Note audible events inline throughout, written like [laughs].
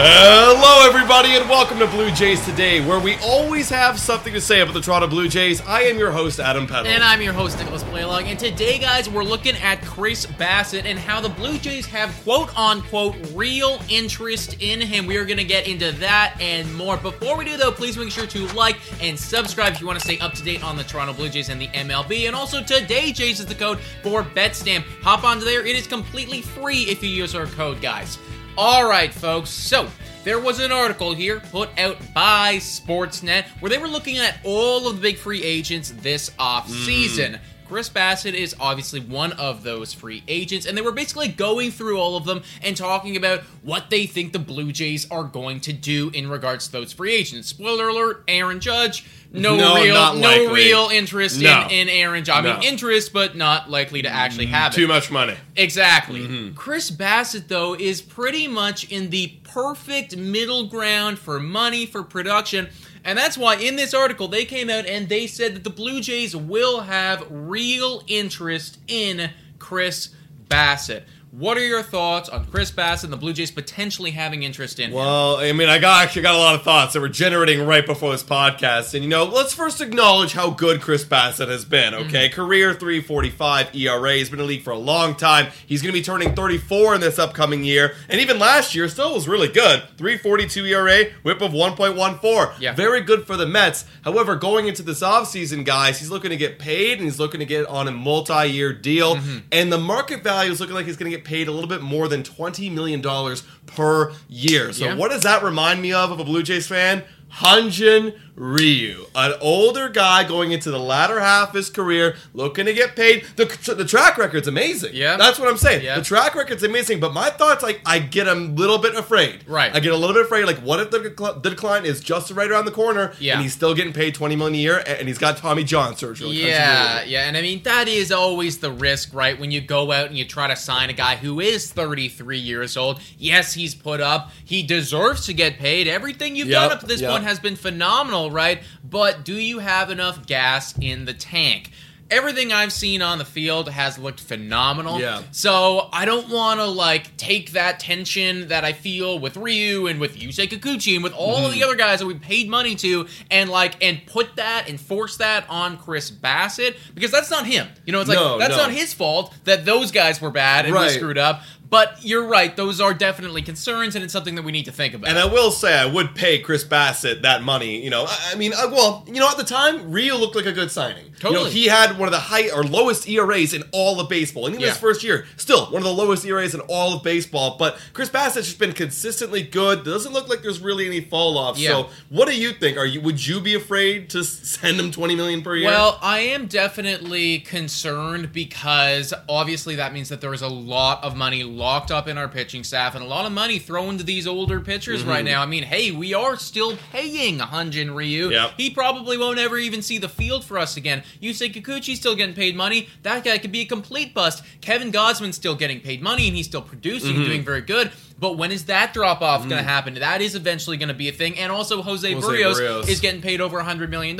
Hello, everybody, and welcome to Blue Jays Today, where we always have something to say about the Toronto Blue Jays. I am your host, Adam Peddle. And I'm your host, Nicholas Paleolog. And today, guys, we're looking at Chris Bassitt and how the Blue Jays have quote unquote real interest in him. We are going to get into that and more. Before we do, though, please make sure to like and subscribe if you want to stay up to date on the Toronto Blue Jays and the MLB. And also, today, Jays is the code for BetStamp. Hop onto there, it is completely free if you use our code, guys. All right, folks. So, there was an article here put out by Sportsnet where they were looking at all of the big free agents this off season. Mm. Chris Bassitt is obviously one of those free agents, and they were basically going through all of them and talking about what they think the Blue Jays are going to do in regards to those free agents. Spoiler alert: Aaron Judge, no, No, real, no real interest No. in, in Aaron Judge. I mean, No. Mm, interest, but not likely to actually have it. Too much money. Exactly. Mm-hmm. Chris Bassitt, though, is pretty much in the perfect middle ground for money, for production. And that's why in this article they came out and they said that the Blue Jays will have real interest in Chris Bassitt. What are your thoughts on Chris Bassitt and the Blue Jays potentially having interest in him? Well, I mean, I got actually got a lot of thoughts that were generating right before this podcast, and you know, let's first acknowledge how good Chris Bassitt has been. Okay, mm-hmm. career 3.45 ERA. He's been in the league for a long time. He's going to be turning 34 in this upcoming year, and even last year still was really good. 3.42 ERA, WHIP of 1.14. Yeah. very good for the Mets. However, going into this offseason, guys, he's looking to get paid, and he's looking to get on a multi-year deal, mm-hmm. and the market value is looking like he's going to get paid a little bit more than 20 million dollars per year. So Yeah. what does that remind me of of a Blue Jays fan? Hyun Jin Ryu, an older guy going into the latter half of his career, looking to get paid. The, the track record's amazing. Yeah. that's what I'm saying. Yeah. The track record's amazing, but my thoughts, like, I get a little bit afraid. Right. I get a little bit afraid. Like, what if the, decl- the decline is just right around the corner, Yeah. and he's still getting paid 20 million a year, and he's got Tommy John surgery? Yeah, yeah, and I mean that is always the risk, right? When you go out and you try to sign a guy who is 33 years old. Yes, he's put up. He deserves to get paid. Everything you've Yep, done up to this yep. point has been phenomenal, right? But do you have enough gas in the tank? Everything I've seen on the field has looked phenomenal. Yeah. So I don't want to like take that tension that I feel with Ryu and with Yusei Kikuchi and with all of Mm-hmm. the other guys that we paid money to and like and put that and force that on Chris Bassitt because that's not him. You know, it's like No, that's no. not his fault that those guys were bad and we screwed up. But you're right; those are definitely concerns, and it's something that we need to think about. And I will say, I would pay Chris Bassitt that money. You know, I, I mean, I, well, you know, at the time, Ryu looked like a good signing. You know, Totally. he had one of the high or lowest ERAs in all of baseball, and even Yeah. his first year, still one of the lowest ERAs in all of baseball. But Chris Bassitt's just been consistently good. Doesn't look like there's really any fall off. Yeah. So, what do you think? Are you would you be afraid to send him twenty million per year? Well, I am definitely concerned because obviously that means that there is a lot of money locked up in our pitching staff and a lot of money thrown to these older pitchers Mm-hmm. right now. I mean, hey, we are still paying Hyun Jin Ryu. Yep. He probably won't ever even see the field for us again. Yusei Kikuchi's still getting paid money. That guy could be a complete bust. Kevin Gausman's still getting paid money and he's still producing, Mm-hmm. doing very good. But when is that drop off going to happen? That is eventually going to be a thing. And also, Jose, Jose Berrios, Berrios. is getting paid over $100 million.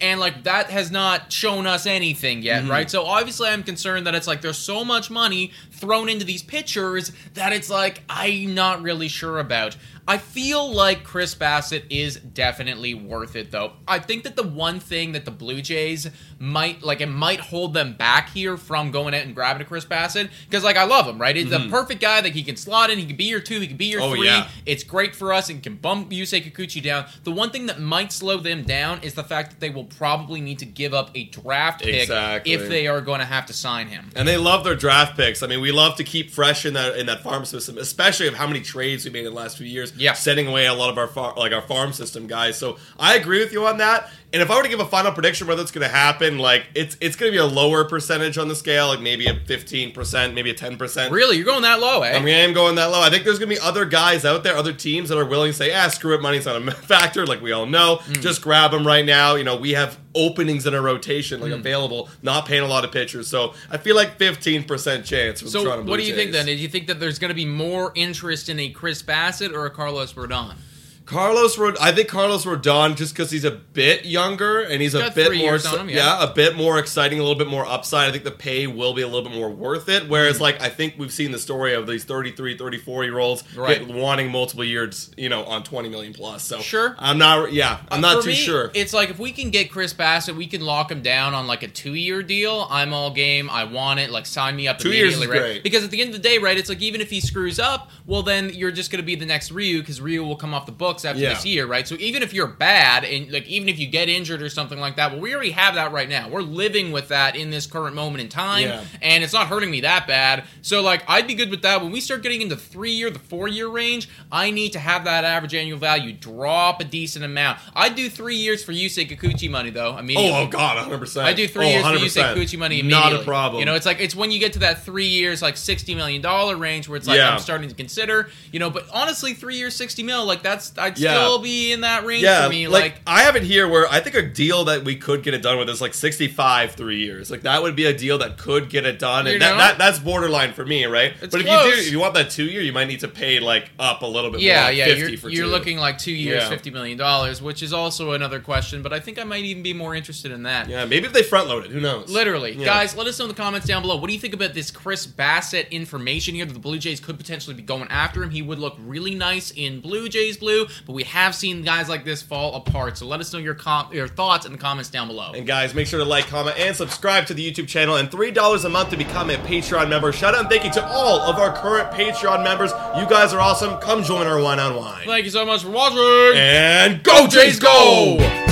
And, like, that has not shown us anything yet, Mm-hmm. right? So, obviously, I'm concerned that it's like there's so much money thrown into these pitchers that it's like I'm not really sure about. I feel like Chris Bassitt is definitely worth it, though. I think that the one thing that the Blue Jays might like it might hold them back here from going out and grabbing a Chris Bassitt because like I love him, right? He's the perfect guy that he can slot in. He can be your two. He can be your. Oh, three. yeah. It's great for us and can bump Yusei Kikuchi down. The one thing that might slow them down is the fact that they will probably need to give up a draft pick Exactly. if they are going to have to sign him. And they love their draft picks. I mean, we love to keep fresh in that in that farm system, especially of how many trades we made in the last few years. Yeah. setting away a lot of our far, like our farm system guys. So I agree with you on that. And if I were to give a final prediction whether it's going to happen, like it's it's going to be a lower percentage on the scale, like maybe a fifteen percent, maybe a ten percent. Really, you're going that low, eh? I mean, I am going that low. I think there's going to be other guys out there, other teams that are willing to say, ah, screw it, money's not a [laughs] factor, like we all know. Mm. Just grab them right now. You know, we have openings in our rotation, Mm. like available, not paying a lot of pitchers. So I feel like 15% chance for the so, what do you think then? Do you think that there's going to be more interest in a Chris Bassitt or a Carlos Rodon? Carlos Rod- I think Carlos Rodon just because he's a bit younger and he's a bit more him, yeah. a bit more exciting, a little bit more upside. I think the pay will be a little bit more worth it. Whereas mm-hmm. like I think we've seen the story of these 33, 34 year olds Right. wanting multiple years, you know, on 20 million plus. So Sure. I'm not yeah, I'm not For too me, sure. It's like if we can get Chris Bassitt, we can lock him down on like a two-year deal. I'm all game. I want it. Like sign me up. Two years is right? great. Because at the end of the day, right? It's like even if he screws up, well, then you're just going to be the next Ryu because Ryu will come off the after Yeah. this year, right? So even if you're bad and like even if you get injured or something like that, well, we already have that right now. We're living with that in this current moment in time, Yeah. and it's not hurting me that bad. So like I'd be good with that. When we start getting into three-year, the four-year range, I need to have that average annual value drop a decent amount. I'd do three years for you Yusei Kikuchi money though. Immediately. Oh, oh god, 100. percent I do three oh, years for 100%. Yusei Kikuchi money immediately. Not a problem. You know, it's like it's when you get to that three years, like sixty million dollar range, where it's like Yeah. I'm starting to consider. You know, but honestly, three years, sixty mil, like that's I'd Yeah. still be in that range yeah, for me. like, Like, I have it here where I think a deal that we could get it done with is like 65 three years. Like that would be a deal that could get it done, and that, that that's borderline for me, right? It's but if you do, if you want that two year, you might need to pay like up a little bit. yeah, more, like yeah, 50 you're, for you're looking like two years, Yeah. fifty million dollars, which is also another question. But I think I might even be more interested in that. Yeah, maybe if they front load it, who knows? Literally. Yeah. Guys, let us know in the comments down below. What do you think about this Chris Bassitt information here that the Blue Jays could potentially be going after him? He would look really nice in Blue Jays blue, but we have seen guys like this fall apart. So let us know your com- your thoughts in the comments down below. And guys, make sure to like, comment, and subscribe to the YouTube channel. And $3 a month to become a Patreon member. Shout out and thank you to all of our current Patreon members. You guys are awesome. Come join our one on one. Thank you so much for watching. And go, Jays, go!